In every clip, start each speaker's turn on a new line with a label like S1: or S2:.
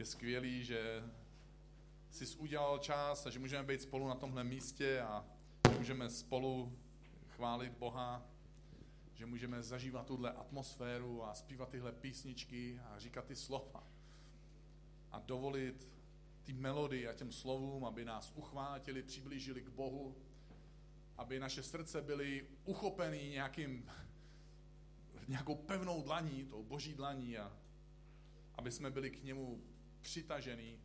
S1: je skvělý, že jsi udělal čas a že můžeme být spolu na tomhle místě a že můžeme spolu chválit Boha, že můžeme zažívat tuhle atmosféru a zpívat tyhle písničky a říkat ty slova a dovolit ty melodii a těm slovům, aby nás uchvátili, přiblížili k Bohu, aby naše srdce byly uchopený nějakým, nějakou pevnou dlaní, tou boží dlaní a aby jsme byli k němu přitažený.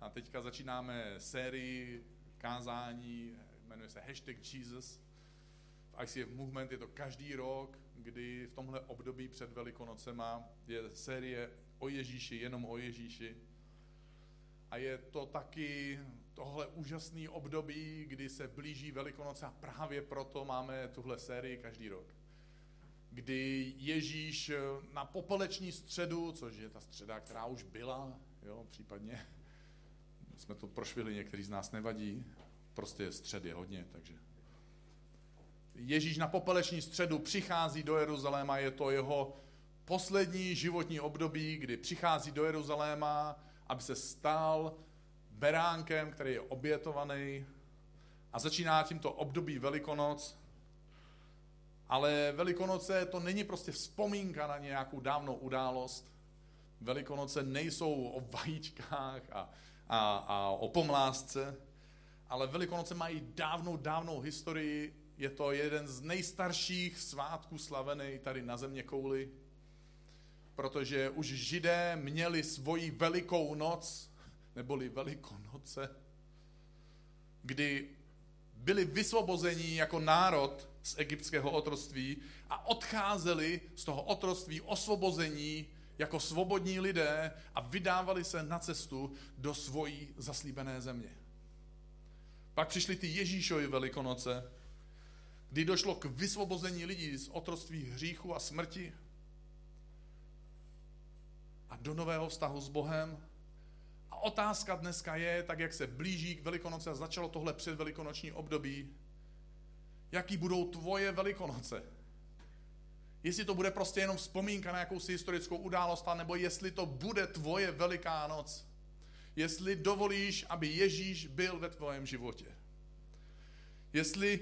S1: A teďka začínáme sérii kázání, jmenuje se Hashtag Jesus. V ICF Movement je to každý rok, kdy v tomhle období před Velikonocema je série o Ježíši, jenom o Ježíši. A je to taky tohle úžasný období, kdy se blíží Velikonoce a právě proto máme tuhle sérii každý rok. Kdy Ježíš na popeleční středu, což je ta středa, která už byla, jo, případně jsme to prošvili, některý z nás nevadí, prostě střed je hodně, takže Ježíš na popeleční středu přichází do Jeruzaléma, je to jeho poslední životní období, kdy přichází do Jeruzaléma, aby se stal beránkem, který je obětovaný a začíná tímto období Velikonoc. Ale Velikonoce to není prostě vzpomínka na nějakou dávnou událost. Velikonoce nejsou o vajíčkách a, a, a o pomlásce, ale Velikonoce mají dávnou, dávnou historii. Je to jeden z nejstarších svátků slavený tady na země kouli protože už židé měli svoji velikou noc, neboli velikonoce, kdy byli vysvobozeni jako národ z egyptského otroctví a odcházeli z toho otroctví osvobození jako svobodní lidé a vydávali se na cestu do svojí zaslíbené země. Pak přišly ty Ježíšovy velikonoce, kdy došlo k vysvobození lidí z otroctví hříchu a smrti a do nového vztahu s Bohem. A otázka dneska je, tak jak se blíží k Velikonoce a začalo tohle předvelikonoční období, jaký budou tvoje Velikonoce? Jestli to bude prostě jenom vzpomínka na jakousi historickou událost, nebo jestli to bude tvoje Veliká noc. Jestli dovolíš, aby Ježíš byl ve tvém životě. Jestli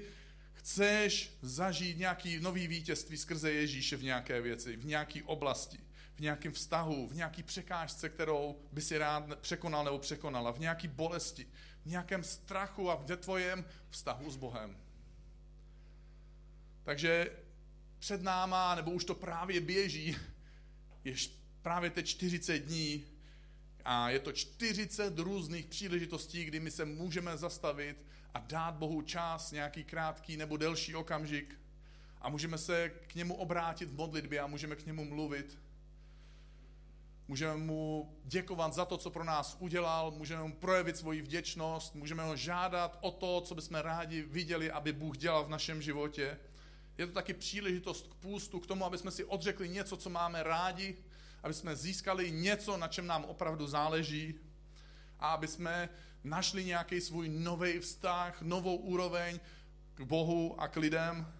S1: chceš zažít nějaký nový vítězství skrze Ježíše v nějaké věci, v nějaké oblasti v nějakém vztahu, v nějaký překážce, kterou by si rád překonal nebo překonala, v nějaké bolesti, v nějakém strachu a v tvojem vztahu s Bohem. Takže před náma, nebo už to právě běží, je právě teď 40 dní a je to 40 různých příležitostí, kdy my se můžeme zastavit a dát Bohu čas, nějaký krátký nebo delší okamžik a můžeme se k němu obrátit v modlitbě a můžeme k němu mluvit můžeme mu děkovat za to, co pro nás udělal, můžeme mu projevit svoji vděčnost, můžeme ho žádat o to, co bychom rádi viděli, aby Bůh dělal v našem životě. Je to taky příležitost k půstu, k tomu, aby jsme si odřekli něco, co máme rádi, aby jsme získali něco, na čem nám opravdu záleží a aby jsme našli nějaký svůj nový vztah, novou úroveň k Bohu a k lidem.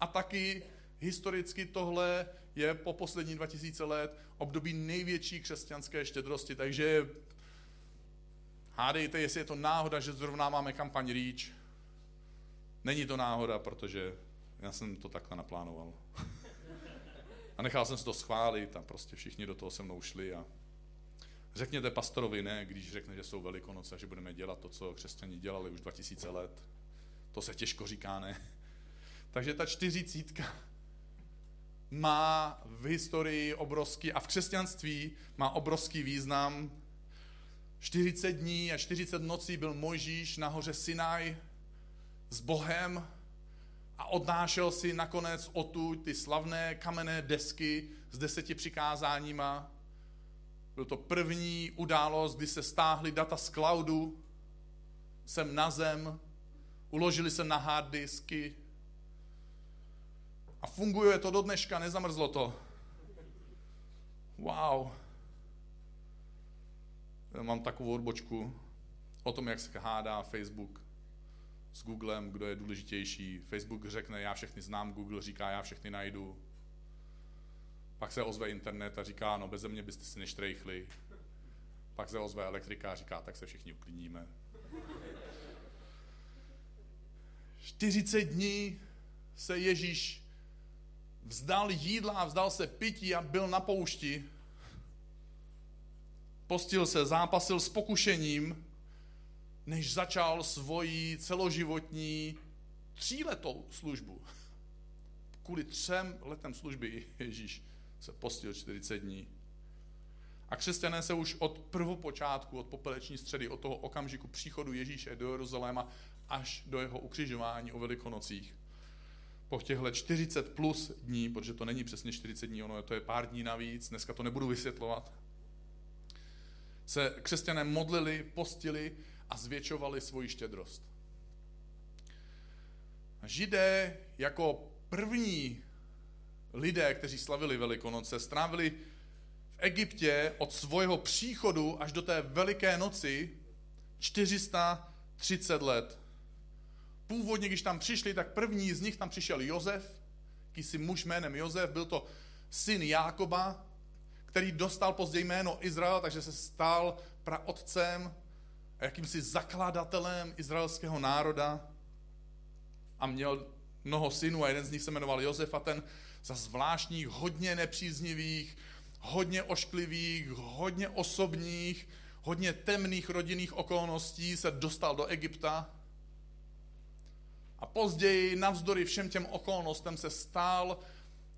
S1: A taky historicky tohle je po poslední 2000 let období největší křesťanské štědrosti, takže hádejte, jestli je to náhoda, že zrovna máme kampaň REACH. Není to náhoda, protože já jsem to takhle naplánoval. A nechal jsem si to schválit a prostě všichni do toho se mnou šli a řekněte pastorovi ne, když řekne, že jsou velikonoce a že budeme dělat to, co křesťani dělali už 2000 let. To se těžko říká, ne? Takže ta čtyřicítka má v historii obrovský a v křesťanství má obrovský význam. 40 dní a 40 nocí byl Mojžíš na hoře Sinaj s Bohem a odnášel si nakonec tu ty slavné kamenné desky s deseti přikázáníma. Byl to první událost, kdy se stáhly data z cloudu sem na zem, uložili se na hard disky, a funguje to do dneška, nezamrzlo to. Wow. Já mám takovou odbočku o tom, jak se hádá Facebook s Googlem, kdo je důležitější. Facebook řekne, já všechny znám, Google říká, já všechny najdu. Pak se ozve internet a říká, no bez mě byste si neštrejchli. Pak se ozve elektrika a říká, tak se všichni uklidníme. 40 dní se Ježíš vzdal jídla, vzdal se pití a byl na poušti. Postil se, zápasil s pokušením, než začal svoji celoživotní tříletou službu. Kvůli třem letem služby Ježíš se postil 40 dní. A křesťané se už od prvopočátku, od popeleční středy, od toho okamžiku příchodu Ježíše do Jeruzaléma až do jeho ukřižování o velikonocích. Po těchto 40 plus dní, protože to není přesně 40 dní, ono to je pár dní navíc, dneska to nebudu vysvětlovat, se křesťané modlili, postili a zvětšovali svoji štědrost. Židé jako první lidé, kteří slavili Velikonoce, strávili v Egyptě od svého příchodu až do té veliké noci 430 let. Původně, když tam přišli, tak první z nich tam přišel Jozef, jakýsi muž jménem Jozef, byl to syn Jákoba, který dostal později jméno Izrael, takže se stal praotcem jakýmsi zakladatelem izraelského národa a měl mnoho synů a jeden z nich se jmenoval Josef a ten za zvláštních, hodně nepříznivých, hodně ošklivých, hodně osobních, hodně temných rodinných okolností se dostal do Egypta. A později, navzdory všem těm okolnostem, se stal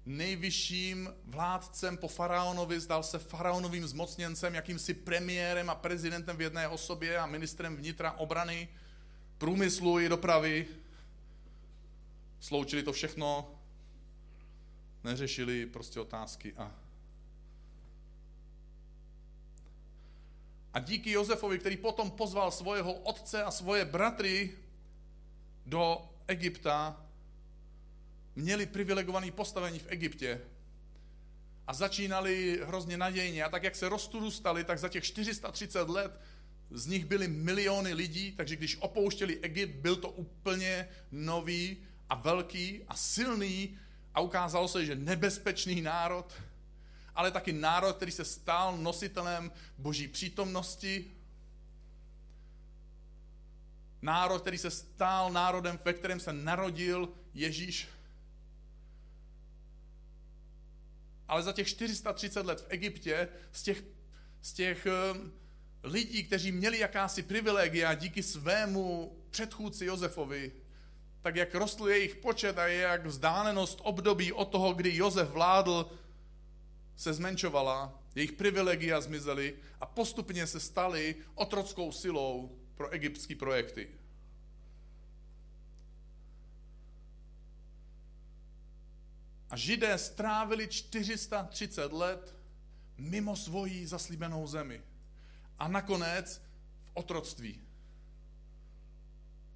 S1: nejvyšším vládcem po faraonovi, stal se faraonovým zmocněncem, jakýmsi premiérem a prezidentem v jedné osobě a ministrem vnitra obrany, průmyslu i dopravy. Sloučili to všechno, neřešili prostě otázky a A díky Josefovi, který potom pozval svého otce a svoje bratry do Egypta, měli privilegované postavení v Egyptě a začínali hrozně nadějně. A tak, jak se rozturůstali, tak za těch 430 let z nich byly miliony lidí, takže když opouštěli Egypt, byl to úplně nový a velký a silný a ukázalo se, že nebezpečný národ, ale taky národ, který se stal nositelem boží přítomnosti, národ, který se stal národem, ve kterém se narodil Ježíš. Ale za těch 430 let v Egyptě z těch, z těch um, lidí, kteří měli jakási privilegia díky svému předchůdci Josefovi, tak jak rostl jejich počet a jak vzdálenost období od toho, kdy Josef vládl, se zmenšovala, jejich privilegia zmizely a postupně se staly otrockou silou pro egyptské projekty. A židé strávili 430 let mimo svoji zaslíbenou zemi. A nakonec v otroctví.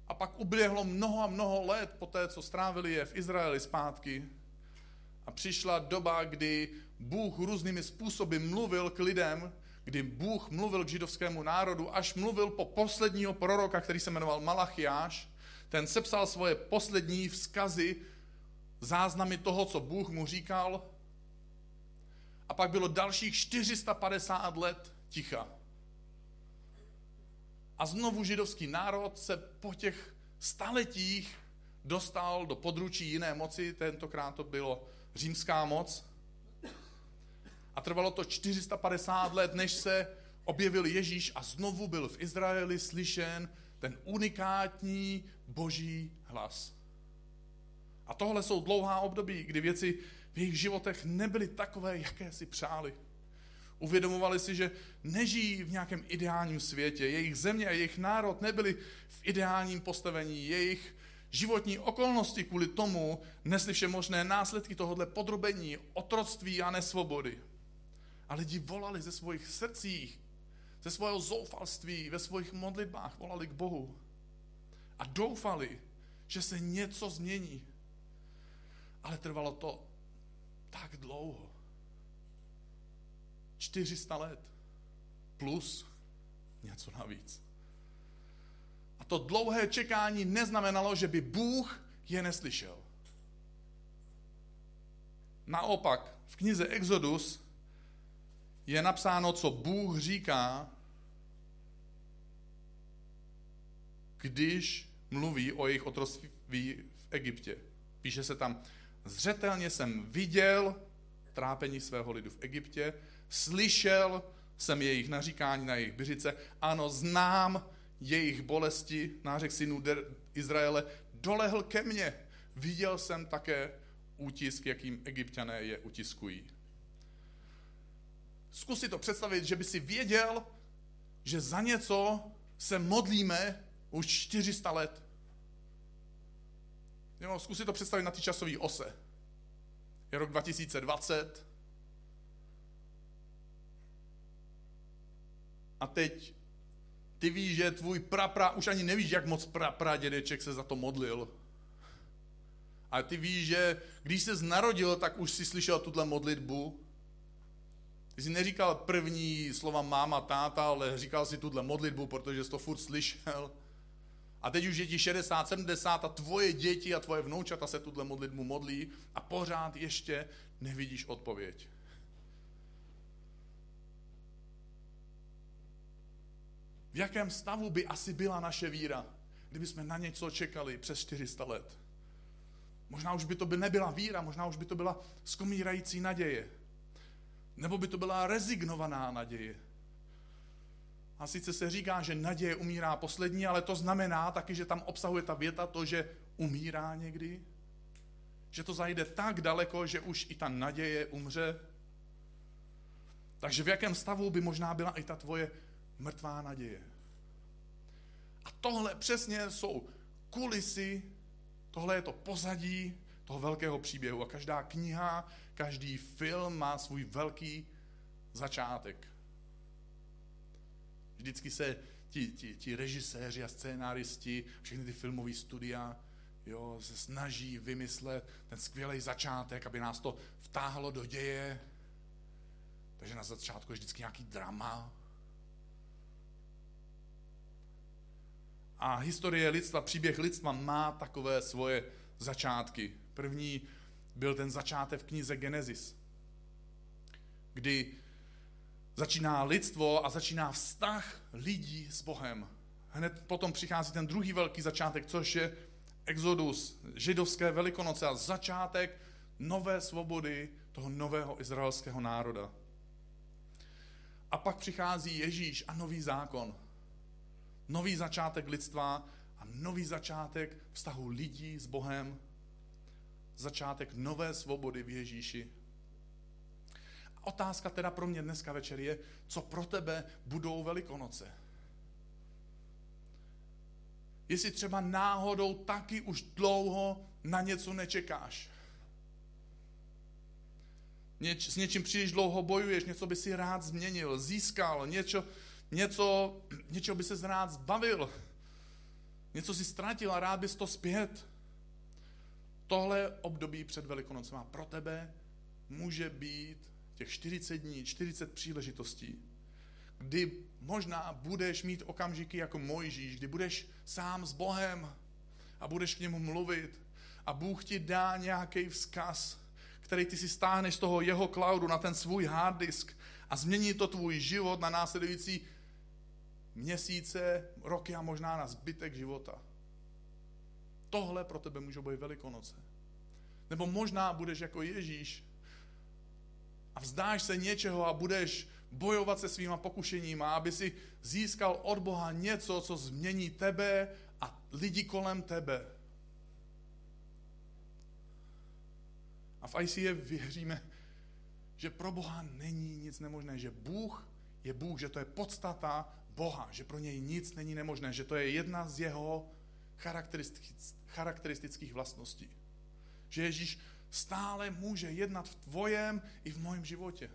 S1: A pak uběhlo mnoho a mnoho let po té, co strávili je v Izraeli zpátky. A přišla doba, kdy Bůh různými způsoby mluvil k lidem, kdy Bůh mluvil k židovskému národu, až mluvil po posledního proroka, který se jmenoval Malachiáš. Ten sepsal svoje poslední vzkazy, záznamy toho, co Bůh mu říkal. A pak bylo dalších 450 let ticha. A znovu židovský národ se po těch staletích dostal do područí jiné moci, tentokrát to bylo římská moc. A trvalo to 450 let, než se objevil Ježíš a znovu byl v Izraeli slyšen ten unikátní boží hlas. A tohle jsou dlouhá období, kdy věci v jejich životech nebyly takové, jaké si přáli. Uvědomovali si, že nežijí v nějakém ideálním světě. Jejich země a jejich národ nebyli v ideálním postavení. Jejich životní okolnosti kvůli tomu nesly vše možné následky tohohle podrobení, otroctví a nesvobody. A lidi volali ze svých srdcích, ze svého zoufalství, ve svých modlitbách volali k Bohu. A doufali, že se něco změní. Ale trvalo to tak dlouho. 400 let plus něco navíc. A to dlouhé čekání neznamenalo, že by Bůh je neslyšel. Naopak, v knize Exodus je napsáno, co Bůh říká, když mluví o jejich otroství v Egyptě. Píše se tam, zřetelně jsem viděl trápení svého lidu v Egyptě, slyšel jsem jejich naříkání na jejich byřice, ano, znám jejich bolesti, nářek synů Izraele, dolehl ke mně. Viděl jsem také útisk, jakým egyptiané je utiskují. Zkus si to představit, že by si věděl, že za něco se modlíme už 400 let. Jo, zkus si to představit na ty časové ose. Je rok 2020. A teď ty víš, že tvůj prapra, už ani nevíš, jak moc prapra dědeček se za to modlil. A ty víš, že když se narodil, tak už si slyšel tuhle modlitbu. Ty jsi neříkal první slova máma, táta, ale říkal si tuhle modlitbu, protože jsi to furt slyšel. A teď už je ti 60, 70 a tvoje děti a tvoje vnoučata se tuhle modlitbu modlí a pořád ještě nevidíš odpověď. V jakém stavu by asi byla naše víra, kdyby jsme na něco čekali přes 400 let? Možná už by to by nebyla víra, možná už by to byla skomírající naděje. Nebo by to byla rezignovaná naděje. A sice se říká, že naděje umírá poslední, ale to znamená taky, že tam obsahuje ta věta to, že umírá někdy. Že to zajde tak daleko, že už i ta naděje umře. Takže v jakém stavu by možná byla i ta tvoje mrtvá naděje. A tohle přesně jsou kulisy, tohle je to pozadí toho velkého příběhu. A každá kniha, každý film má svůj velký začátek. Vždycky se ti, ti, ti režiséři a scénáristi, všechny ty filmové studia, jo, se snaží vymyslet ten skvělý začátek, aby nás to vtáhlo do děje. Takže na začátku je vždycky nějaký drama, A historie lidstva, příběh lidstva má takové svoje začátky. První byl ten začátek v knize Genesis, kdy začíná lidstvo a začíná vztah lidí s Bohem. Hned potom přichází ten druhý velký začátek, což je Exodus, židovské velikonoce a začátek nové svobody toho nového izraelského národa. A pak přichází Ježíš a nový zákon nový začátek lidstva a nový začátek vztahu lidí s Bohem, začátek nové svobody v Ježíši. Otázka teda pro mě dneska večer je, co pro tebe budou Velikonoce. Jestli třeba náhodou taky už dlouho na něco nečekáš. Něč, s něčím příliš dlouho bojuješ, něco by si rád změnil, získal, něco, něco, něčeho by se rád zbavil, něco si ztratil a rád bys to zpět. Tohle období před Velikonocem a pro tebe může být těch 40 dní, 40 příležitostí, kdy možná budeš mít okamžiky jako Mojžíš, kdy budeš sám s Bohem a budeš k němu mluvit a Bůh ti dá nějaký vzkaz, který ty si stáhneš z toho jeho cloudu na ten svůj hard disk a změní to tvůj život na následující měsíce, roky a možná na zbytek života. Tohle pro tebe můžou být velikonoce. Nebo možná budeš jako Ježíš a vzdáš se něčeho a budeš bojovat se svýma pokušeníma, aby si získal od Boha něco, co změní tebe a lidi kolem tebe. A v ICF věříme, že pro Boha není nic nemožné, že Bůh je Bůh, že to je podstata Boha, že pro něj nic není nemožné, že to je jedna z jeho charakteristických vlastností. Že Ježíš stále může jednat v tvojem i v mém životě.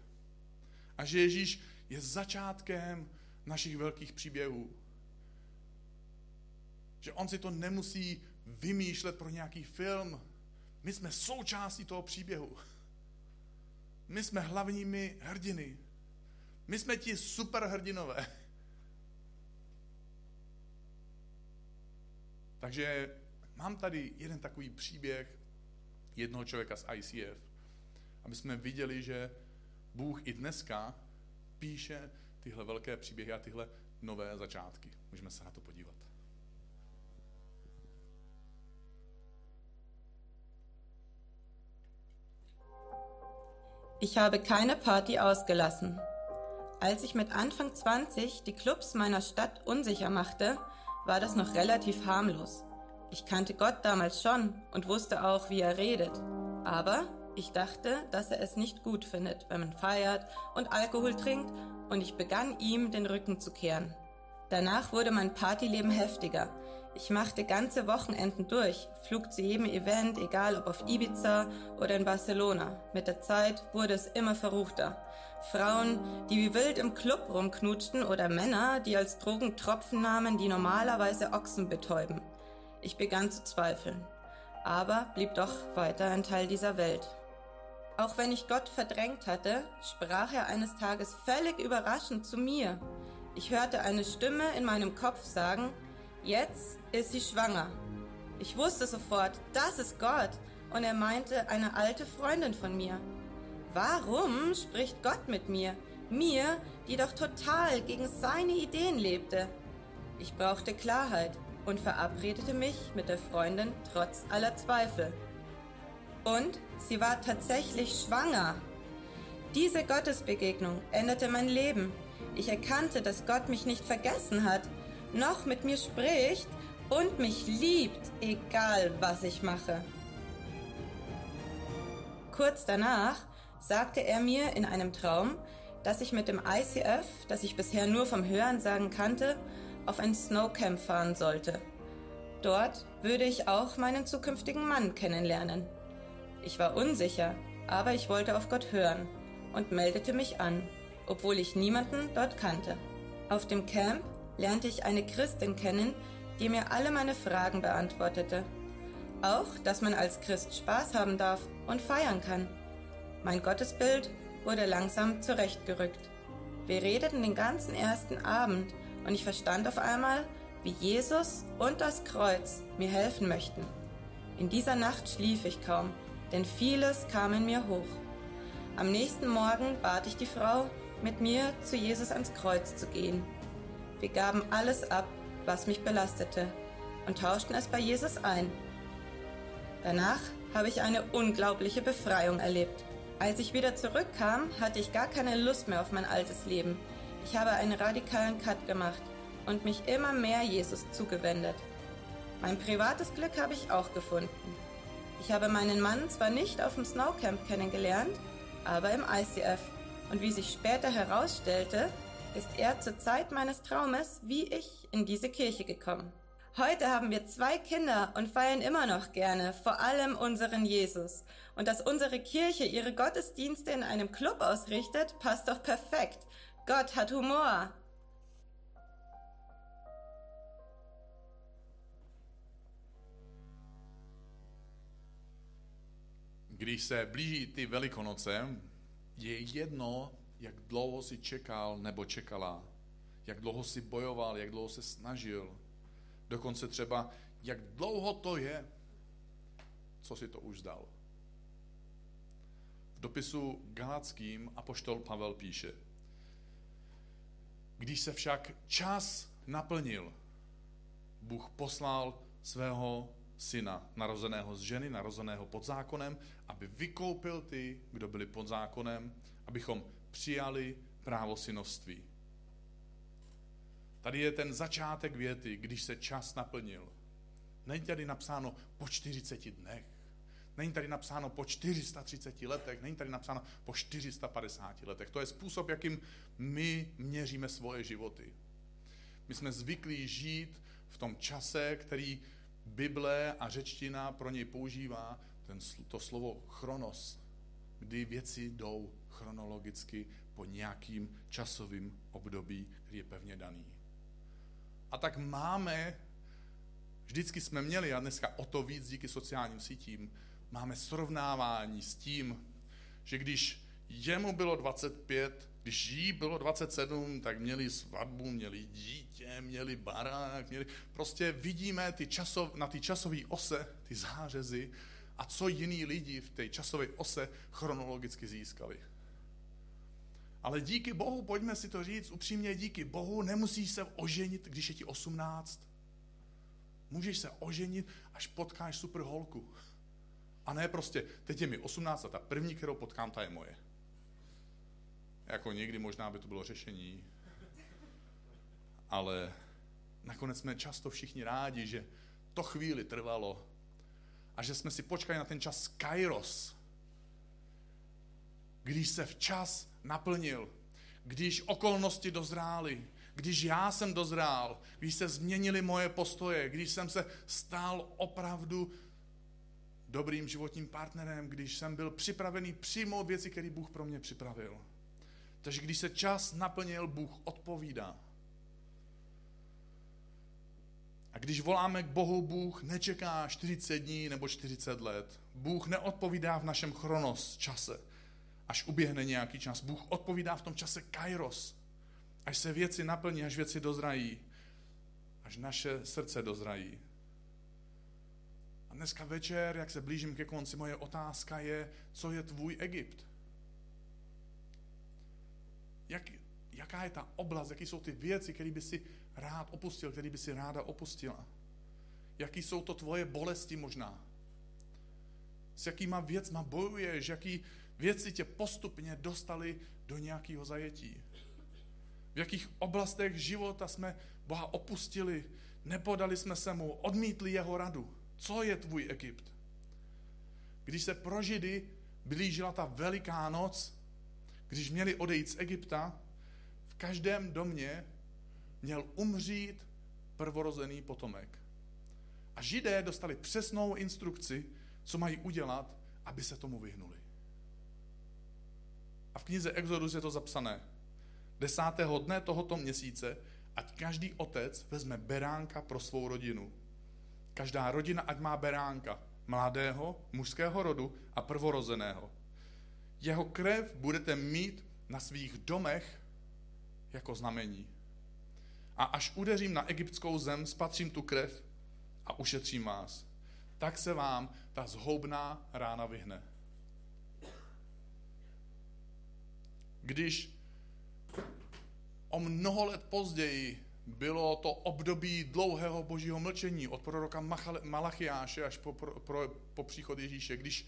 S1: A že Ježíš je začátkem našich velkých příběhů. Že on si to nemusí vymýšlet pro nějaký film. My jsme součástí toho příběhu. My jsme hlavními hrdiny. My jsme ti superhrdinové. Takže Mám tady jeden takový příběh jednoho člověka z ICF, aby jsme viděli, že Bůh i dneska píše tyhle velké příběhy a tyhle nové začátky. Můžeme se na to podívat.
S2: Ich habe keine Party ausgelassen. Als ich mit Anfang 20 die Clubs meiner Stadt unsicher machte, war das noch relativ harmlos. Ich kannte Gott damals schon und wusste auch, wie er redet. Aber ich dachte, dass er es nicht gut findet, wenn man feiert und Alkohol trinkt, und ich begann ihm den Rücken zu kehren. Danach wurde mein Partyleben heftiger. Ich machte ganze Wochenenden durch, flog zu jedem Event, egal ob auf Ibiza oder in Barcelona. Mit der Zeit wurde es immer verruchter. Frauen, die wie wild im Club rumknutschten oder Männer, die als Drogen Tropfen nahmen, die normalerweise Ochsen betäuben. Ich begann zu zweifeln, aber blieb doch weiter ein Teil dieser Welt. Auch wenn ich Gott verdrängt hatte, sprach er eines Tages völlig überraschend zu mir. Ich hörte eine Stimme in meinem Kopf sagen, Jetzt ist sie schwanger. Ich wusste sofort, das ist Gott. Und er meinte eine alte Freundin von mir. Warum spricht Gott mit mir? Mir, die doch total gegen seine Ideen lebte. Ich brauchte Klarheit und verabredete mich mit der Freundin trotz aller Zweifel. Und sie war tatsächlich schwanger. Diese Gottesbegegnung änderte mein Leben. Ich erkannte, dass Gott mich nicht vergessen hat noch mit mir spricht und mich liebt, egal was ich mache. Kurz danach sagte er mir in einem Traum, dass ich mit dem ICF, das ich bisher nur vom Hörensagen kannte, auf ein Snowcamp fahren sollte. Dort würde ich auch meinen zukünftigen Mann kennenlernen. Ich war unsicher, aber ich wollte auf Gott hören und meldete mich an, obwohl ich niemanden dort kannte. Auf dem Camp lernte ich eine Christin kennen, die mir alle meine Fragen beantwortete. Auch, dass man als Christ Spaß haben darf und feiern kann. Mein Gottesbild wurde langsam zurechtgerückt. Wir redeten den ganzen ersten Abend und ich verstand auf einmal, wie Jesus und das Kreuz mir helfen möchten. In dieser Nacht schlief ich kaum, denn vieles kam in mir hoch. Am nächsten Morgen bat ich die Frau, mit mir zu Jesus ans Kreuz zu gehen. Wir gaben alles ab, was mich belastete, und tauschten es bei Jesus ein. Danach habe ich eine unglaubliche Befreiung erlebt. Als ich wieder zurückkam, hatte ich gar keine Lust mehr auf mein altes Leben. Ich habe einen radikalen Cut gemacht und mich immer mehr Jesus zugewendet. Mein privates Glück habe ich auch gefunden. Ich habe meinen Mann zwar nicht auf dem Snowcamp kennengelernt, aber im ICF. Und wie sich später herausstellte, ist er zur Zeit meines Traumes wie ich in diese Kirche gekommen. Heute haben wir zwei Kinder und feiern immer noch gerne, vor allem unseren Jesus. Und dass unsere Kirche ihre Gottesdienste in einem Club ausrichtet, passt doch perfekt. Gott hat Humor.
S1: Když se blíží ty Velikonoce, je jedno, jak dlouho si čekal nebo čekala, jak dlouho si bojoval, jak dlouho se snažil, dokonce třeba, jak dlouho to je, co si to už zdal. V dopisu Galackým apoštol Pavel píše, když se však čas naplnil, Bůh poslal svého syna, narozeného z ženy, narozeného pod zákonem, aby vykoupil ty, kdo byli pod zákonem, abychom přijali právo synovství. Tady je ten začátek věty, když se čas naplnil. Není tady napsáno po 40 dnech. Není tady napsáno po 430 letech, není tady napsáno po 450 letech. To je způsob, jakým my měříme svoje životy. My jsme zvyklí žít v tom čase, který Bible a řečtina pro něj používá, ten, to slovo chronos, kdy věci jdou chronologicky po nějakým časovým období, který je pevně daný. A tak máme, vždycky jsme měli, a dneska o to víc díky sociálním sítím, máme srovnávání s tím, že když jemu bylo 25, když jí bylo 27, tak měli svatbu, měli dítě, měli barák, měli... Prostě vidíme ty časov, na ty časové ose, ty zářezy a co jiní lidi v té časové ose chronologicky získali. Ale díky Bohu, pojďme si to říct upřímně, díky Bohu nemusíš se oženit, když je ti 18. Můžeš se oženit, až potkáš super holku. A ne prostě, teď je mi 18 a ta první, kterou potkám, ta je moje. Jako někdy možná by to bylo řešení, ale nakonec jsme často všichni rádi, že to chvíli trvalo a že jsme si počkali na ten čas Kairos, když se včas naplnil, když okolnosti dozrály, když já jsem dozrál, když se změnily moje postoje, když jsem se stal opravdu dobrým životním partnerem, když jsem byl připravený přijmout věci, které Bůh pro mě připravil. Takže když se čas naplnil, Bůh odpovídá. A když voláme k Bohu, Bůh nečeká 40 dní nebo 40 let. Bůh neodpovídá v našem chronos čase, až uběhne nějaký čas. Bůh odpovídá v tom čase kairos, až se věci naplní, až věci dozrají, až naše srdce dozrají. Dneska večer, jak se blížím ke konci, moje otázka je, co je tvůj Egypt? Jak, jaká je ta oblast, jaké jsou ty věci, které by si rád opustil, který by si ráda opustila? Jaký jsou to tvoje bolesti možná? S jakýma věcma bojuješ? Jaký věci tě postupně dostali do nějakého zajetí? V jakých oblastech života jsme Boha opustili, nepodali jsme se mu, odmítli jeho radu? Co je tvůj Egypt? Když se pro Židy blížila ta veliká noc, když měli odejít z Egypta, v každém domě měl umřít prvorozený potomek. A židé dostali přesnou instrukci, co mají udělat, aby se tomu vyhnuli. A v knize Exodus je to zapsané. Desátého dne tohoto měsíce, ať každý otec vezme beránka pro svou rodinu. Každá rodina ať má beránka, mladého, mužského rodu a prvorozeného. Jeho krev budete mít na svých domech jako znamení a až udeřím na egyptskou zem, spatřím tu krev a ušetřím vás. Tak se vám ta zhoubná rána vyhne. Když o mnoho let později bylo to období dlouhého božího mlčení od proroka Malachiáše až po, po, po, po příchod Ježíše, když,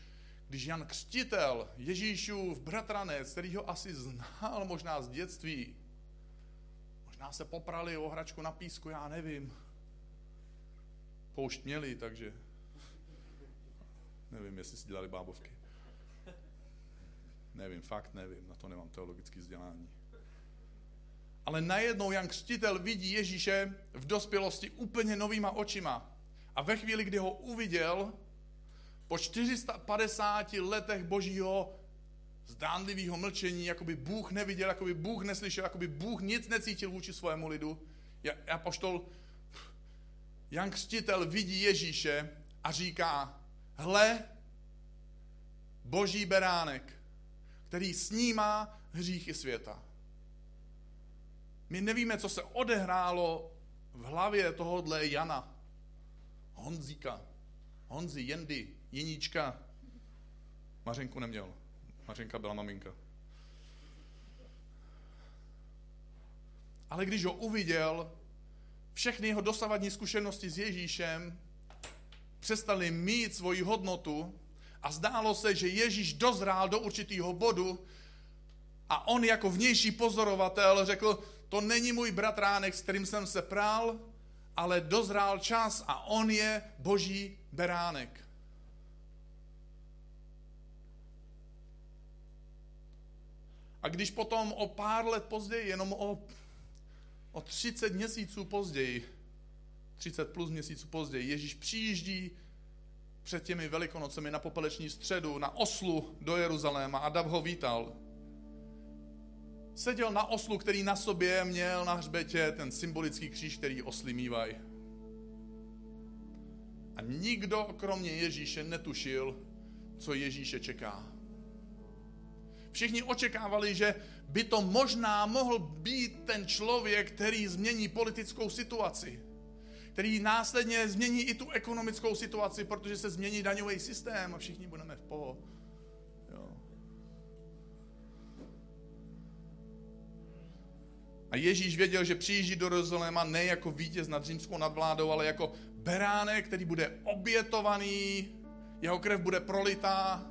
S1: když Jan Křtitel, Ježíšův bratranec, který ho asi znal možná z dětství, Možná se poprali o hračku na písku, já nevím. Poušť měli, takže nevím, jestli si dělali bábovky. Nevím, fakt nevím, na to nemám teologické vzdělání. Ale najednou Jan Křtitel vidí Ježíše v dospělosti úplně novýma očima. A ve chvíli, kdy ho uviděl, po 450 letech božího zdánlivého mlčení, jako by Bůh neviděl, jako by Bůh neslyšel, jako by Bůh nic necítil vůči svému lidu. A poštol Jan Křtitel vidí Ježíše a říká, hle, boží beránek, který snímá hříchy světa. My nevíme, co se odehrálo v hlavě tohohle Jana. Honzíka, Honzi, Jendy, Jeníčka. Mařenku neměl. Mařenka byla maminka. Ale když ho uviděl, všechny jeho dosavadní zkušenosti s Ježíšem přestaly mít svoji hodnotu a zdálo se, že Ježíš dozrál do určitého bodu a on jako vnější pozorovatel řekl, to není můj bratránek, s kterým jsem se prál, ale dozrál čas a on je boží beránek. A když potom o pár let později, jenom o, o 30 měsíců později, 30 plus měsíců později, Ježíš přijíždí před těmi velikonocemi na popeleční středu, na oslu do Jeruzaléma a Dav ho vítal. Seděl na oslu, který na sobě měl na hřbetě ten symbolický kříž, který osly mývají. A nikdo kromě Ježíše netušil, co Ježíše čeká. Všichni očekávali, že by to možná mohl být ten člověk, který změní politickou situaci. Který následně změní i tu ekonomickou situaci, protože se změní daňový systém a všichni budeme v poho. A Ježíš věděl, že přijíždí do Jeruzaléma ne jako vítěz nad římskou nadvládou, ale jako beránek, který bude obětovaný, jeho krev bude prolitá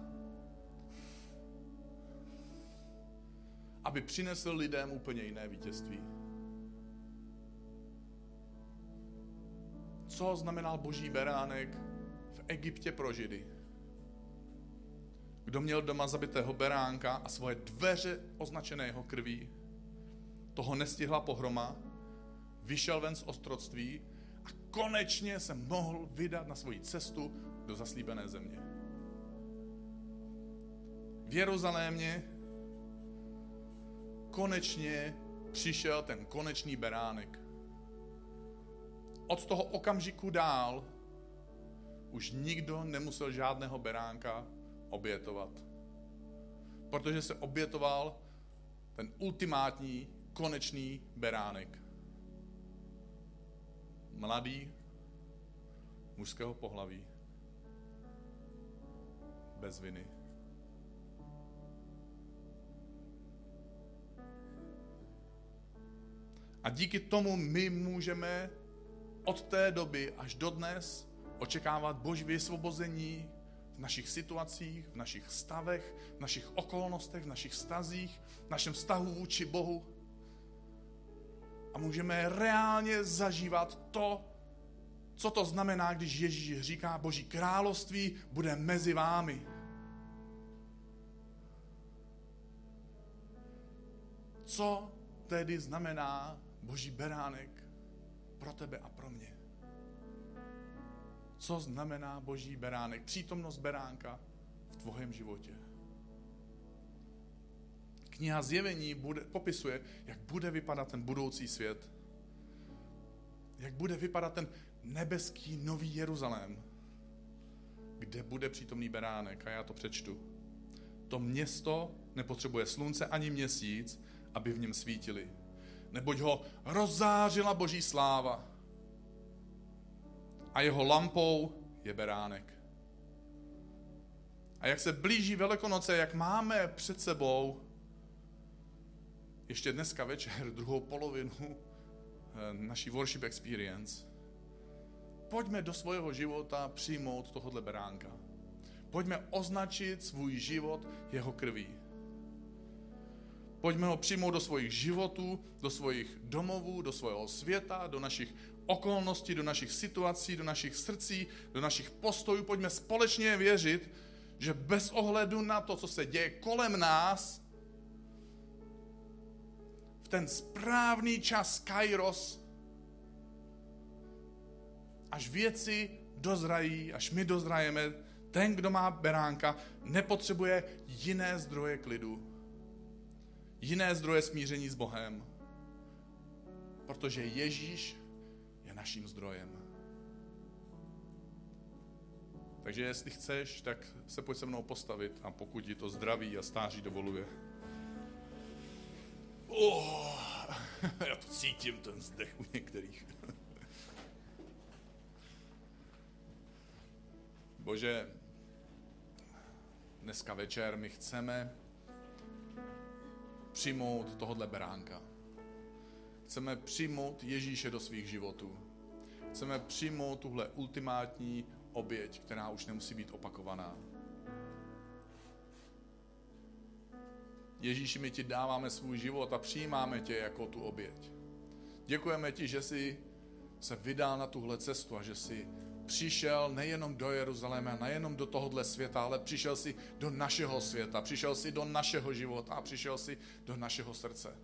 S1: aby přinesl lidem úplně jiné vítězství. Co znamenal boží beránek v Egyptě pro Židy? Kdo měl doma zabitého beránka a svoje dveře označené jeho krví, toho nestihla pohroma, vyšel ven z ostroctví a konečně se mohl vydat na svoji cestu do zaslíbené země. V Jeruzalémě konečně přišel ten konečný beránek. Od toho okamžiku dál už nikdo nemusel žádného beránka obětovat. Protože se obětoval ten ultimátní, konečný beránek. Mladý, mužského pohlaví, bez viny. A díky tomu my můžeme od té doby až do dnes očekávat boží vysvobození v našich situacích, v našich stavech, v našich okolnostech, v našich stazích, v našem vztahu vůči Bohu. A můžeme reálně zažívat to, co to znamená, když Ježíš říká, Boží království bude mezi vámi. Co tedy znamená Boží beránek pro tebe a pro mě? co znamená boží beránek, přítomnost beránka v tvém životě. Kniha Zjevení bude, popisuje, jak bude vypadat ten budoucí svět, jak bude vypadat ten nebeský nový Jeruzalém, kde bude přítomný beránek. A já to přečtu. To město nepotřebuje slunce ani měsíc, aby v něm svítili. Neboť ho rozzářila boží sláva a jeho lampou je beránek. A jak se blíží Velikonoce, jak máme před sebou ještě dneska večer druhou polovinu eh, naší worship experience, pojďme do svého života přijmout tohohle beránka. Pojďme označit svůj život jeho krví. Pojďme ho přijmout do svojich životů, do svojich domovů, do svého světa, do našich okolností, do našich situací, do našich srdcí, do našich postojů. Pojďme společně věřit, že bez ohledu na to, co se děje kolem nás, v ten správný čas Kairos, až věci dozrají, až my dozrajeme, ten, kdo má beránka, nepotřebuje jiné zdroje klidu, jiné zdroje smíření s Bohem, protože Ježíš naším zdrojem. Takže jestli chceš, tak se pojď se mnou postavit a pokud ti to zdraví a stáří dovoluje. Oh, já to cítím, ten zdech u některých. Bože, dneska večer my chceme přijmout tohohle beránka. Chceme přijmout Ježíše do svých životů. Chceme přijmout tuhle ultimátní oběť, která už nemusí být opakovaná. Ježíši, my ti dáváme svůj život a přijímáme tě jako tu oběť. Děkujeme ti, že jsi se vydal na tuhle cestu a že jsi přišel nejenom do Jeruzaléma, nejenom do tohohle světa, ale přišel si do našeho světa, přišel si do našeho života a přišel si do našeho srdce.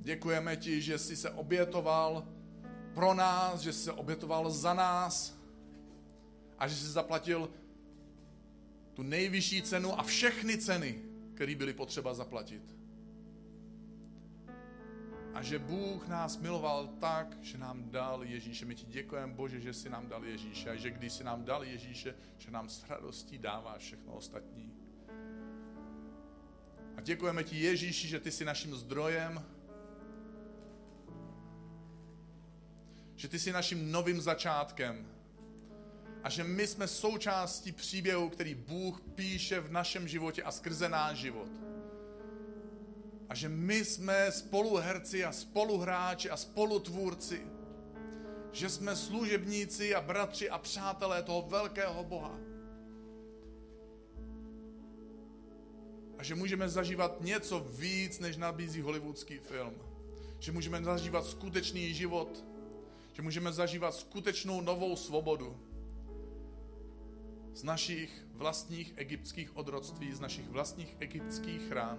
S1: Děkujeme ti, že jsi se obětoval pro nás, že jsi se obětoval za nás a že jsi zaplatil tu nejvyšší cenu a všechny ceny, které byly potřeba zaplatit. A že Bůh nás miloval tak, že nám dal Ježíše. My ti děkujeme, Bože, že jsi nám dal Ježíše. A že když jsi nám dal Ježíše, že nám s radostí dává všechno ostatní. A děkujeme ti, Ježíši, že ty jsi naším zdrojem, že ty jsi naším novým začátkem a že my jsme součástí příběhu, který Bůh píše v našem životě a skrze náš život. A že my jsme spoluherci a spoluhráči a spolutvůrci. Že jsme služebníci a bratři a přátelé toho velkého Boha. A že můžeme zažívat něco víc, než nabízí hollywoodský film. Že můžeme zažívat skutečný život, že můžeme zažívat skutečnou novou svobodu z našich vlastních egyptských odrodství, z našich vlastních egyptských rán.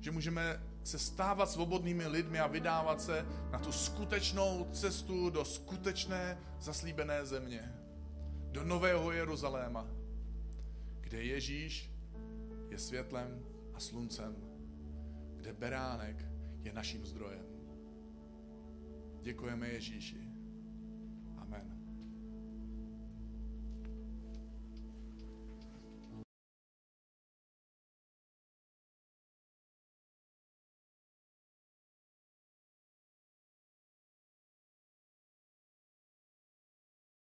S1: Že můžeme se stávat svobodnými lidmi a vydávat se na tu skutečnou cestu do skutečné zaslíbené země. Do Nového Jeruzaléma, kde Ježíš je světlem a sluncem, kde beránek je naším zdrojem. Děkujeme Ježíši.